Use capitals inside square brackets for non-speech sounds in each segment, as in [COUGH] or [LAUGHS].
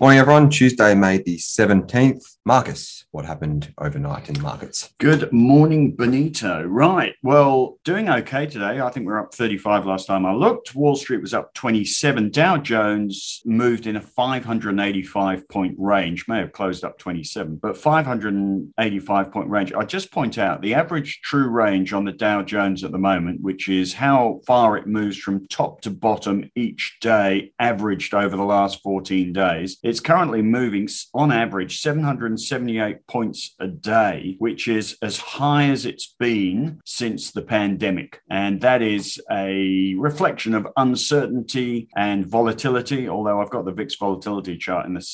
Morning, everyone. Tuesday, May the 17th. Marcus, what happened overnight in the markets? Good morning, Benito. Right. Well, doing okay today. I think we are up 35 last time I looked. Wall Street was up 27. Dow Jones moved in a 585 point range, may have closed up 27, but 585 point range. I just point out the average true range on the Dow Jones at the moment, which is how far it moves from top to bottom each day, averaged over the last 14 days. It's currently moving on average 700 178 points a day, which is as high as it's been since the pandemic. And that is a reflection of uncertainty and volatility, although I've got the VIX volatility chart in this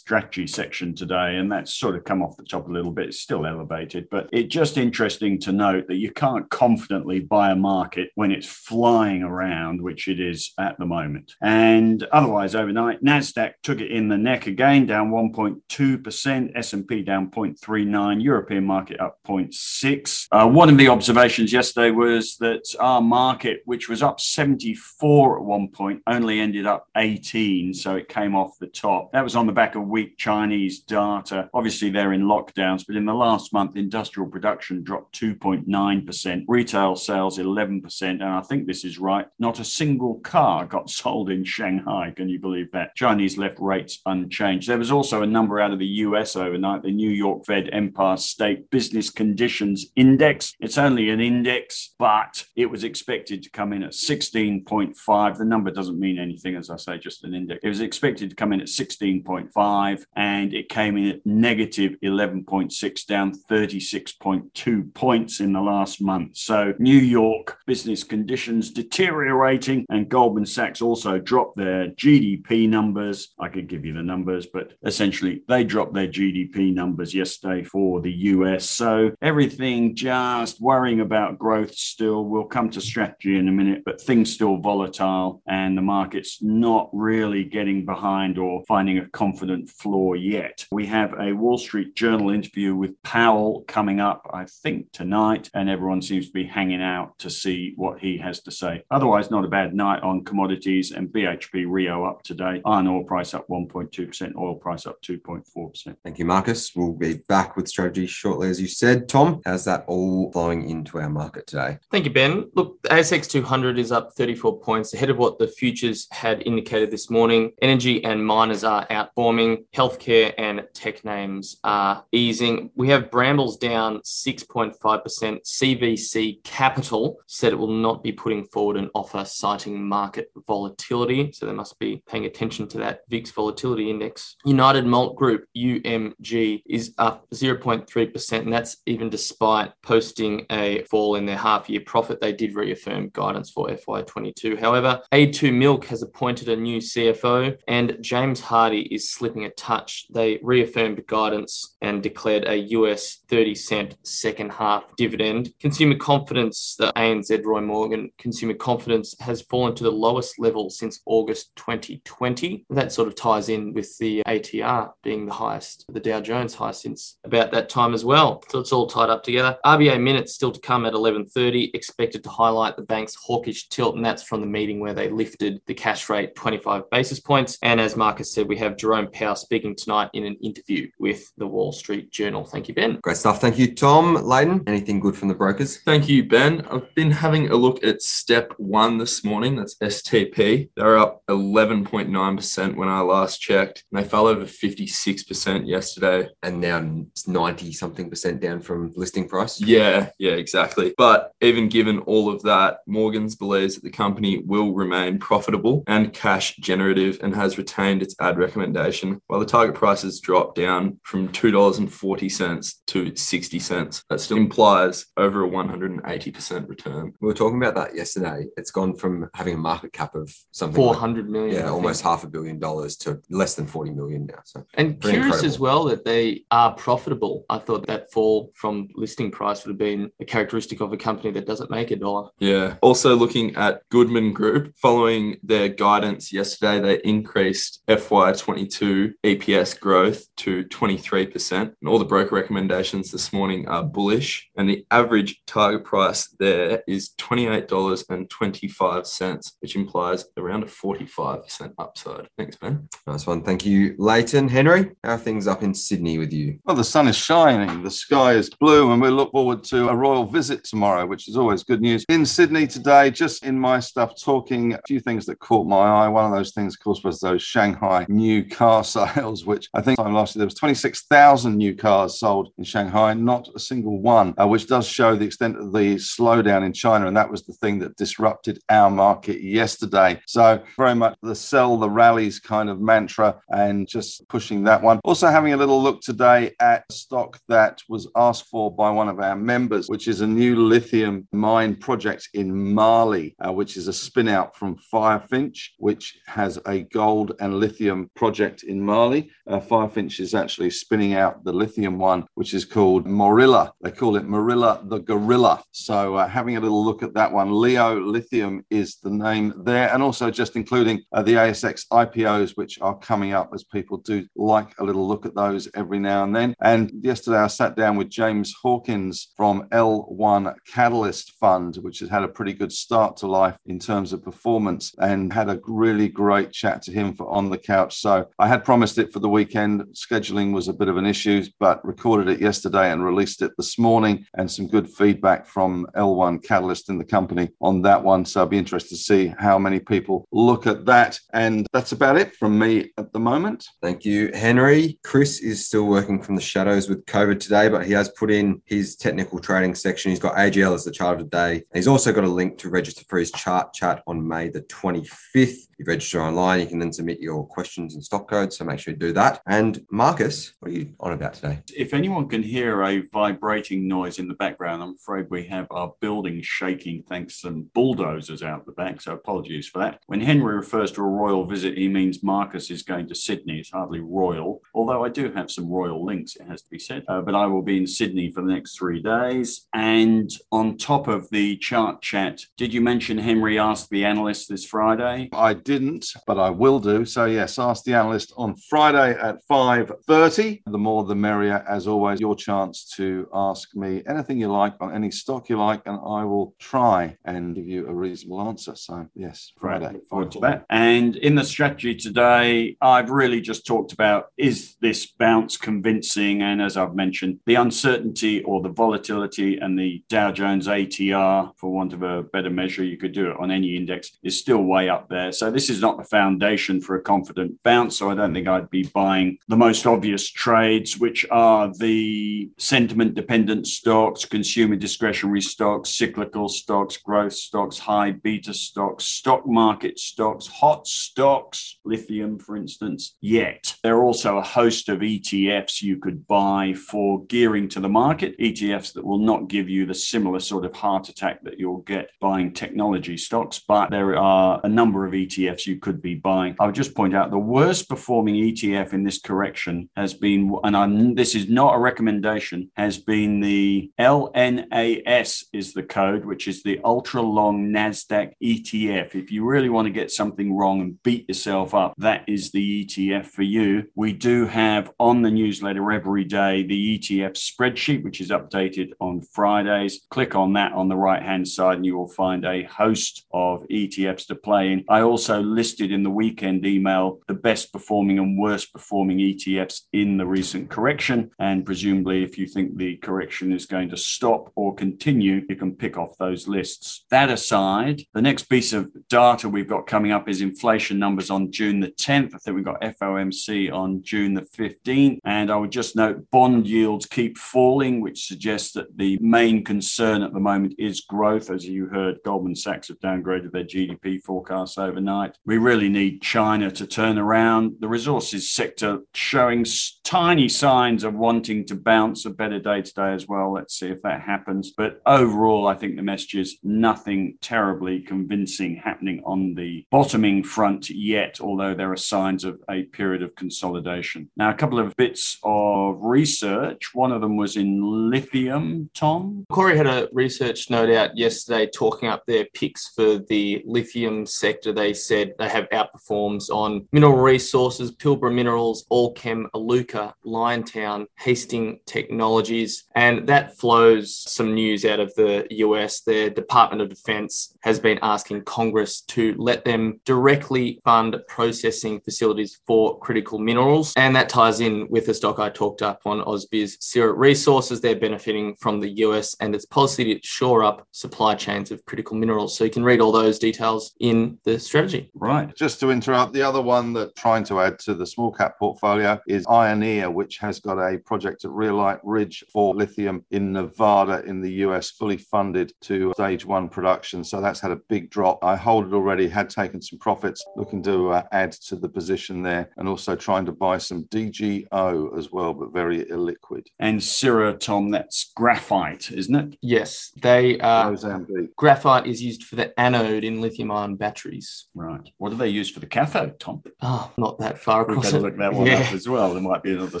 strategy section today, and that's sort of come off the top a little bit. It's still elevated, but it's just interesting to note that you can't confidently buy a market when it's flying around, which it is at the moment. And otherwise, overnight, Nasdaq took it in the neck again, down 1.2%, S&P down 0.39, European market up 0.6. Uh, one of the observations yesterday was that our market, which was up 74 at one point, only ended up 18, so it came off the top. That was on the back of Chinese data. Obviously, they're in lockdowns, but in the last month, industrial production dropped 2.9%, retail sales 11%. And I think this is right. Not a single car got [LAUGHS] sold in Shanghai. Can you believe that? Chinese left rates unchanged. There was also a number out of the US overnight, the New York Fed Empire State Business Conditions Index. It's only an index, but it was expected to come in at 16.5. The number doesn't mean anything, as I say, just an index. It was expected to come in at 16.5 and it came in at negative 11.6, down 36.2 points in the last month. So New York business conditions deteriorating, and Goldman Sachs also dropped their GDP numbers. I could give you the numbers, but essentially they dropped their GDP numbers yesterday for the US. So everything just worrying about growth still. We'll come to strategy in a minute, but things still volatile and the market's not really getting behind or finding a confident floor yet. We have a Wall Street Journal interview with Powell coming up, I think, tonight, and everyone seems to be hanging out to see what he has to say. Otherwise, not a bad night on commodities and BHP Rio up today. Iron ore price up 1.2%, oil price up 2.4%. Thank you, Marcus. We'll be back with strategy shortly, as you said. Tom, how's that all flowing into our market today? Thank you, Ben. Look, the ASX 200 is up 34 points ahead of what the futures had indicated this morning. Energy and miners are outperforming healthcare and tech names are easing. We have Brambles down 6.5%. CVC Capital said it will not be putting forward an offer citing market volatility. So they must be paying attention to that VIX volatility index. United Malt Group, UMG, is up 0.3%. And that's even despite posting a fall in their half year profit. They did reaffirm guidance for FY22. However, A2 Milk has appointed a new CFO and James Hardie is slipping a touch, they reaffirmed guidance and declared a US 30 cent second half dividend. Consumer confidence, the ANZ Roy Morgan consumer confidence has fallen to the lowest level since August 2020. That sort of ties in with the ATR being the highest, the Dow Jones high since about that time as well. So it's all tied up together. RBA minutes still to come at 11:30, expected to highlight the bank's hawkish tilt, and that's from the meeting where they lifted the cash rate 25 basis points. And as Marcus said, we have Jerome Powell speaking tonight in an interview with the Wall Street Journal. Thank you, Ben. Great stuff. Thank you, Tom. Layden, anything good from the brokers? Thank you, Ben. I've been having a look at step one this morning. That's STP. They're up 11.9% when I last checked. And they fell over 56% yesterday. And now it's 90 something percent down from listing price. Yeah, yeah, exactly. But even given all of that, Morgans believes that the company will remain profitable and cash generative and has retained its add recommendation, while the target price has dropped down from $2.40 to 60 cents. That still implies over a 180% return. We were talking about that yesterday. It's gone from having a market cap of something 400 like, million. yeah, almost half a billion dollars to less than 40 million now. So And curious incredible. as well that they are profitable. I thought that fall from listing price would have been a characteristic of a company that doesn't make a dollar. Yeah. Also looking at Goodman Group, following their guidance yesterday, they increased FY22 EPS growth to 23%. And all the broker recommendations this morning are bullish. And the average target price there is $28.25, which implies around a 45% upside. Thanks, Ben. Nice one. Thank you, Leighton. Henry, how are things up in Sydney with you? Well, the sun is shining, the sky is blue, and we look forward to a royal visit tomorrow, which is always good news. In Sydney today, just in my stuff, talking a few things that caught my eye. One of those things, of course, was those Shanghai new car sales, which I think time last year there was 26,000 new cars sold in Shanghai, not a single one, uh, which does show the extent of the slowdown in China. And that was the thing that disrupted our market yesterday. So, very much the sell the rallies kind of mantra and just pushing that one. Also, having a little look today at stock that was asked for by one of our members, which is a new lithium mine project in Mali, uh, which is a spin out from Firefinch, which has a gold and lithium project in Mali. Uh, Firefinch is actually spinning out the lithium one, which is called Morilla. They call it Morilla the Gorilla. So, uh, having a little look at that one, Leo Lithium is the name there, and also just including uh, the ASX IPOs, which are coming up as people do like a little look at those every now and then. And yesterday, I sat down with James Hawkins from L1 Catalyst Fund, which has had a pretty good start to life in terms of performance, and had a really great chat to him for on the couch. So I had promised it for the weekend. Scheduling was a bit of an issue, but recorded it yesterday and released it this morning, and some good feedback from L1 Catalyst in the company on that one. So I'll be interested to see how many people look at that. And that's about it from me at the moment. Thank you, Henry. Chris is still working from the shadows with COVID today, but he has put in his technical trading section. He's got AGL as the chart of the day. He's also got a link to register for his chart chat on May the 25th. You register online, you can then submit your questions and stock codes. So make sure you do that. And Marcus, what are you on about today? If anyone can hear a vibrating noise in the background, I'm afraid we have our building shaking thanks to some bulldozers out the back. So apologies for that. When Henry refers to a royal visit, he means Marcus is going to Sydney. It's hardly royal, although I do have some royal links, it has to be said. Uh, but I will be in Sydney for the next three days. And on top of the chart chat, did you mention Henry asked the analyst this Friday? I didn't, but I will do. So yes, ask the analyst on Friday at 5:30. The more the merrier, as always. Your chance to ask me anything you like on any stock you like, and I will try and give you a reasonable answer. So yes, Friday. Forward to that. And in the strategy today, I've really just talked about is this bounce convincing? And as I've mentioned, the uncertainty or the volatility and the Dow Jones ATR, for want of a better measure, you could do it on any index, is still way up there. So this is not the foundation for a confident bounce. So I don't think I'd be buying the most obvious trades, which are the sentiment dependent stocks, consumer discretionary stocks, cyclical stocks, growth stocks, high beta stocks, stock market stocks, hot stocks, lithium, for instance, yet. There are also a host of ETFs you could buy for gearing to the market, ETFs that will not give you the similar sort of heart attack that you'll get buying technology stocks, but there are a number of ETFs you could be buying. I would just point out the worst performing ETF in this correction has been, and I'm, this is not a recommendation, has been the LNAS is the code, which is the ultra long NASDAQ ETF. If you really want to get something wrong and beat yourself up, that is the ETF for you. We do have on the newsletter every day the ETF spreadsheet, which is updated on Fridays. Click on that on the right hand side, and you will find a host of ETFs to play in. I also listed in the weekend email the best performing and worst performing ETFs in the recent correction. And presumably, if you think the correction is going to stop or continue, you can pick off those lists. That aside, the next piece of data we've got coming up is inflation numbers on June the 10th. I think we've got FOMC on June the 15th. And I would just note bond yields keep falling, which suggests that the main concern at the moment is growth. As you heard, Goldman Sachs have downgraded their GDP forecasts overnight. We really need China to turn around. The resources sector showing tiny signs of wanting to bounce a better day today as well. Let's see if that happens. But overall, I think the message is nothing terribly convincing happening on the bottoming front yet, although there are signs of a period of consolidation. Now, a couple of bits of research. One of them was in lithium, Tom. Corey had a research note out yesterday talking up their picks for the lithium sector. They said they have outperforms on mineral resources, Pilbara Minerals, Allkem, Iluka, Liontown, Hasting Technologies. And that flows some news out of the US. Their Department of Defense has been asking Congress to let them directly fund processing facilities for critical minerals. And that ties in with the stock I talked up on AusBiz Syrah Resources. They're benefiting from the US and its policy to shore up supply chains of critical minerals. So you can read all those details in the strategy. Right. Just to interrupt, the other one that trying to add to the small cap portfolio is Ioneer, which has got a project at Rhyolite Ridge for lithium in Nevada in the US, fully funded to stage one production. So that's had a big drop. I hold it already, had taken some profits, looking to uh, add to the position there, and also trying to buy some DGO as well, but very illiquid. And Syrah, Tom, that's graphite, isn't it? Yes, they uh, Mozambique. graphite is used for the anode in lithium ion batteries. Right. What do they use for the cathode, Tom? Oh, not that far Better it. look that one Yeah. up as well. There might be another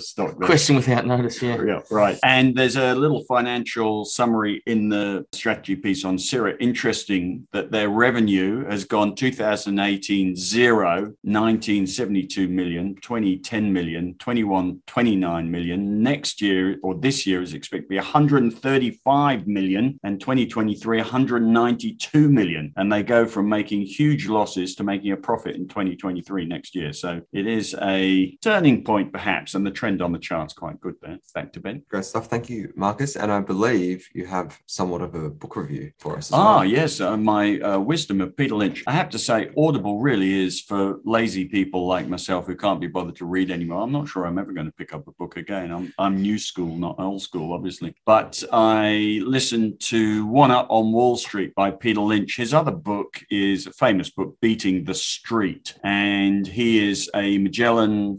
stock there. Question without notice, yeah. Yeah, right. And there's a little financial summary in the strategy piece on Syrah. Interesting that their revenue has gone 2018 zero, 1972 million, 2010 million, 21 29 million. Next year or this year is expected to be 135 million and 2023 192 million. And they go from making huge losses to making a profit in 2023 next year. So it is a turning point perhaps. And the trend on the chart's quite good there. Back to Ben. Great stuff. Thank you, Marcus. And I believe you have somewhat of a book review for us Ah, well. yes, uh, my uh, wisdom of Peter Lynch. I have to say, Audible really is for lazy people like myself who can't be bothered to read anymore. I'm not sure I'm ever going to pick up a book again. I'm, I'm new school, not old school, obviously. But I listened to One Up on Wall Street by Peter Lynch. His other book is a famous book, Beating the Street. And he is a Magellan,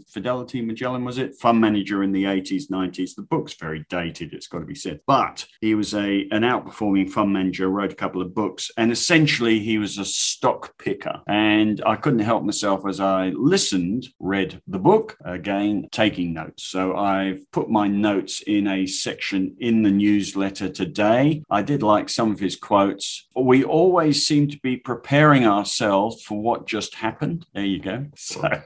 Fidelity Magellan, was it? Fund manager in the 80s, 90s. The book's very dated, it's got to be said. But he was a an outperforming fund manager, wrote a couple of books, and essentially he was a stock picker. And I couldn't help myself as I listened, read the book, again, taking notes. So I've put my notes in a section in the newsletter today. I did like some of his quotes. We always seem to be preparing ourselves for what just happened. There you go. [LAUGHS] So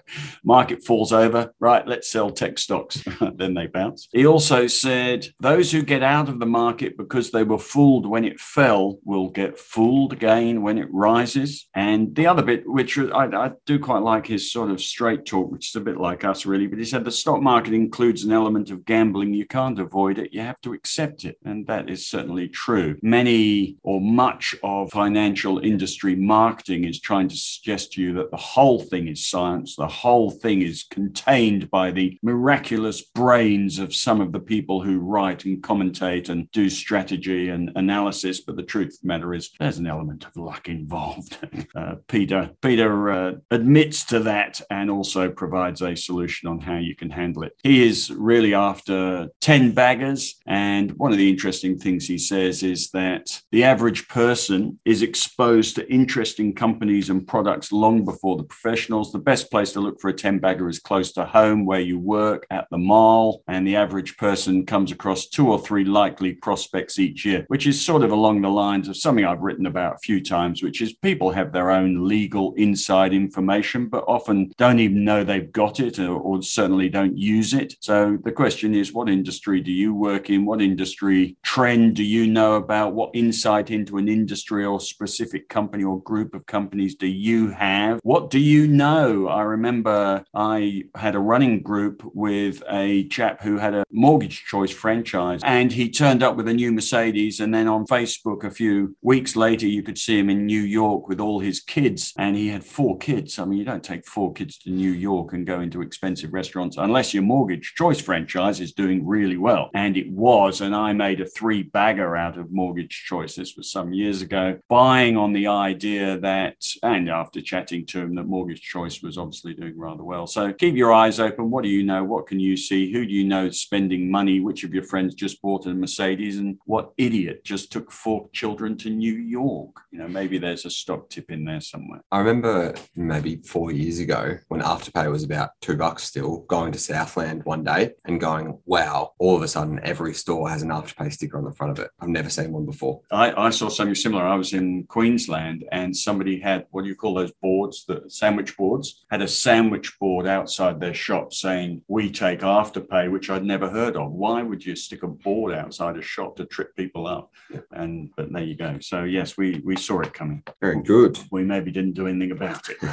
market falls over, right? Let's sell tech stocks. [LAUGHS] then they bounce. He also said those who get out of the market because they were fooled when it fell will get fooled again when it rises. And the other bit, which I, I do quite like his sort of straight talk, which is a bit like us really, but he said the stock market includes an element of gambling. You can't avoid it. You have to accept it. And that is certainly true. Many or much of financial industry marketing is trying to suggest to you that the whole thing is science. The whole thing is contained by the miraculous brains of some of the people who write and commentate and do strategy and analysis. But the truth of the matter is, there's an element of luck involved. [LAUGHS] uh, Peter Peter uh, admits to that and also provides a solution on how you can handle it. He is really after ten baggers, and one of the interesting things he says is that the average person is exposed to interesting companies and products long before the professionals. The best place to look for a 10 bagger is close to home where you work at the mall. And the average person comes across two or three likely prospects each year, which is sort of along the lines of something I've written about a few times, which is people have their own legal inside information, but often don't even know they've got it or, or certainly don't use it. So the question is, what industry do you work in? What industry trend do you know about? What insight into an industry or specific company or group of companies do you have? What do you know? I remember I had a running group with a chap who had a mortgage choice franchise and he turned up with a new Mercedes. And then on Facebook, a few weeks later, you could see him in New York with all his kids. And he had four kids. I mean, you don't take four kids to New York and go into expensive restaurants unless your mortgage choice franchise is doing really well. And it was. And I made a three bagger out of mortgage choice. This was some years ago, buying on the idea that, and after chatting to him, that mortgage choice was obviously doing rather well. So keep your eyes open. What do you know? What can you see? Who do you know spending money? Which of your friends just bought a Mercedes? And what idiot just took four children to New York? You know, maybe there's a stock tip in there somewhere. I remember maybe four years ago when Afterpay was about two bucks still, going to Southland one day and going, wow, all of a sudden every store has an Afterpay sticker on the front of it. I've never seen one before. I, I saw something similar. I was in Queensland and somebody had what do you call those boards, the sandwich boards, had a sandwich board outside their shop saying, We take Afterpay, which I'd never heard of. Why would you stick a board outside a shop to trip people up? Yeah. And but there you go. So yes, we we saw it coming. Very good. We maybe didn't do anything about it. [LAUGHS]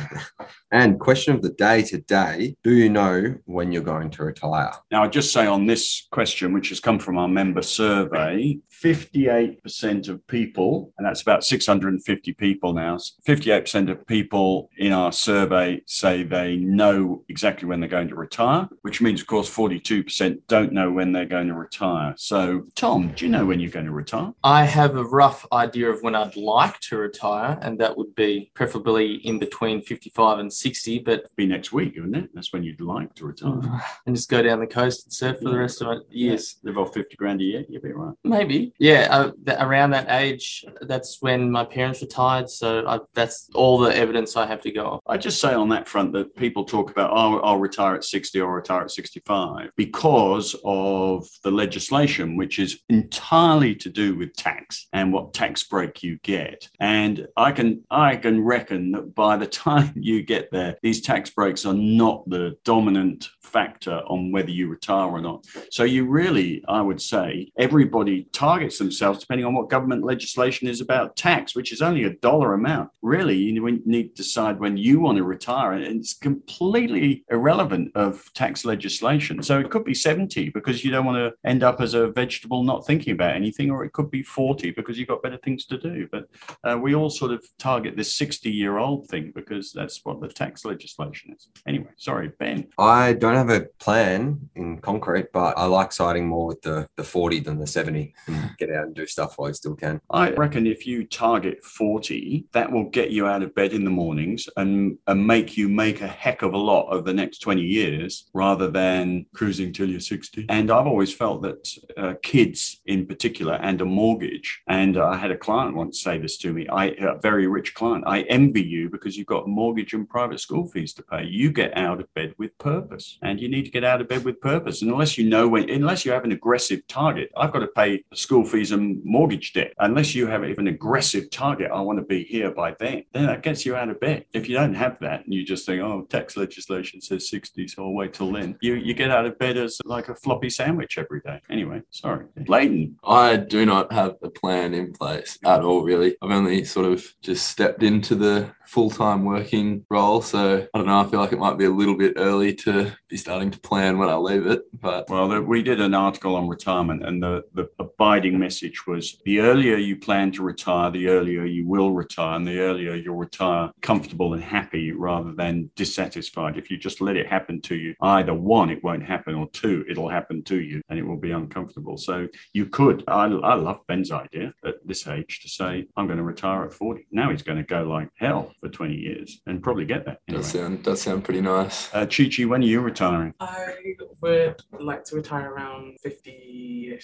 And question of the day today Do you know when you're going to retire? Now, I just say on this question, which has come from our member survey, 58% of people, and that's about 650 people now, 58% of people in our survey say they know exactly when they're going to retire, which means, of course, 42% don't know when they're going to retire. So, Tom, do you know when you're going to retire? I have a rough idea of when I'd like to retire, and that would be preferably in between 55 and 60, but Be next week, isn't it? That's when you'd like to retire. [SIGHS] and just go down the coast and surf for the rest of my years. Live off 50 grand a year, you'd be right. Maybe, yeah. Uh, th- around that age, that's when my parents retired, so I, that's all the evidence I have to go off. I just say on that front that people talk about, oh, I'll retire at 60 or retire at 65 because of the legislation, which is entirely to do with tax and what tax break you get. And I can I can reckon that by the [LAUGHS] time you get there, these tax breaks are not the dominant factor on whether you retire or not. So you really, I would say, everybody targets themselves depending on what government legislation is about tax, which is only a dollar amount. Really, you need to decide when you want to retire, and it's completely irrelevant of tax legislation. So it could be 70 because you don't want to end up as a vegetable not thinking about anything, or it could be 40 because you've got better things to do. But uh, we all sort of target this 60 year old thing because that's what the tax legislation is. Anyway, sorry, Ben. I don't have a plan in concrete, but I like siding more with the, the 40 than the 70 and get out and do stuff while I still can. I reckon if you target 40, that will get you out of bed in the mornings and, and make you make a heck of a lot over the next 20 years rather than cruising till you're 60. And I've always felt that uh, kids in particular and a mortgage, and I had a client once say this to me, I, a very rich client, I envy you because you've got mortgage and private school fees to pay. You get out of bed with purpose you need to get out of bed with purpose. And unless you know when, unless you have an aggressive target, I've got to pay school fees and mortgage debt. Unless you have an aggressive target, I want to be here by then, then that gets you out of bed. If you don't have that and you just think, oh, tax legislation says 60, so I'll wait till then, you, you get out of bed as like a floppy sandwich every day. Anyway, sorry. Layden. I do not have a plan in place at all, really. I've only sort of just stepped into the full time working role. So I don't know. I feel like it might be a little bit early to be starting to plan when I leave it. But Well, we did an article on retirement, and the, the abiding message was the earlier you plan to retire, the earlier you will retire, and the earlier you'll retire comfortable and happy rather than dissatisfied. If you just let it happen to you, either one, it won't happen, or two, it'll happen to you and it will be uncomfortable. So you could, I, I love Ben's idea at this age to say, I'm going to retire at 40. Now he's going to go like hell for 20 years and probably get that. Anyway. does sound does sound pretty nice. Uh, Chi Chi, when are you retiring? I would like to retire around 50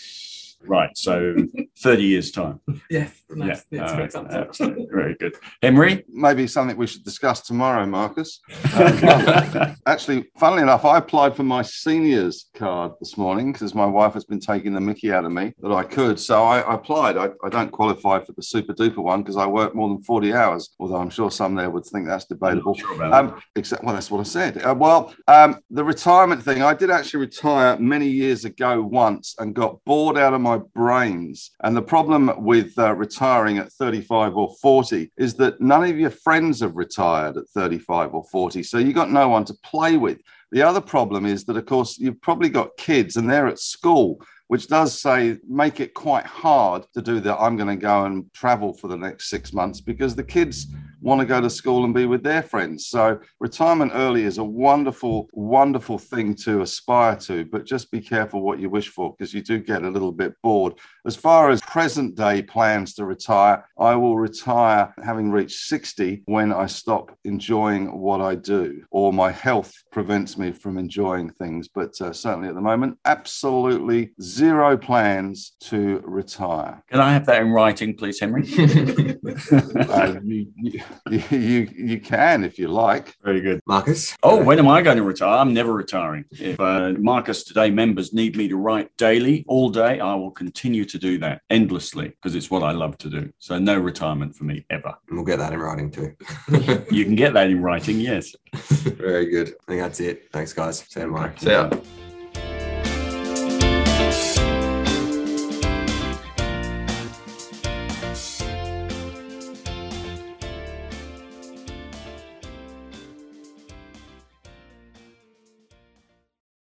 ish. Right. So 30 years' time. Yes, [LAUGHS] nice. Yeah. That's all a right. Absolutely. Very good. Henry? Maybe something we should discuss tomorrow, Marcus. [LAUGHS] Um, actually, funnily enough, I applied for my seniors card this morning because my wife has been taking the mickey out of me that I could. So I, I applied. I, I don't qualify for the super duper one because I work more than 40 hours, although I'm sure some there would think that's debatable. Sure about that. Um, except, well, that's what I said. Uh, well, um, the retirement thing, I did actually retire many years ago once and got bored out of my brains. And the problem with uh, retiring at 35 or 40 is that none of your friends have retired at 35 or 40. So you've got no one to play with. The other problem is that, of course, you've probably got kids and they're at school which does say make it quite hard to do that. I'm going to go and travel for the next six months because the kids want to go to school and be with their friends. So retirement early is a wonderful, wonderful thing to aspire to, but just be careful what you wish for because you do get a little bit bored. As far as present day plans to retire, I will retire having reached 60 when I stop enjoying what I do or my health prevents me from enjoying things. But uh, certainly at the moment, absolutely zero plans to retire. Can I have that in writing, please, Henry? [LAUGHS] [LAUGHS] Uh, you, you, you, you can if you like. Very good. Marcus? Oh, when am I going to retire? I'm never retiring. If uh, Marcus Today members need me to write daily, all day, I will continue to do that endlessly because it's what I love to do. So no retirement for me ever. We'll get that in writing too. [LAUGHS] You can get that in writing, yes. Very good. I think that's it. Thanks, guys. See you tomorrow. See ya.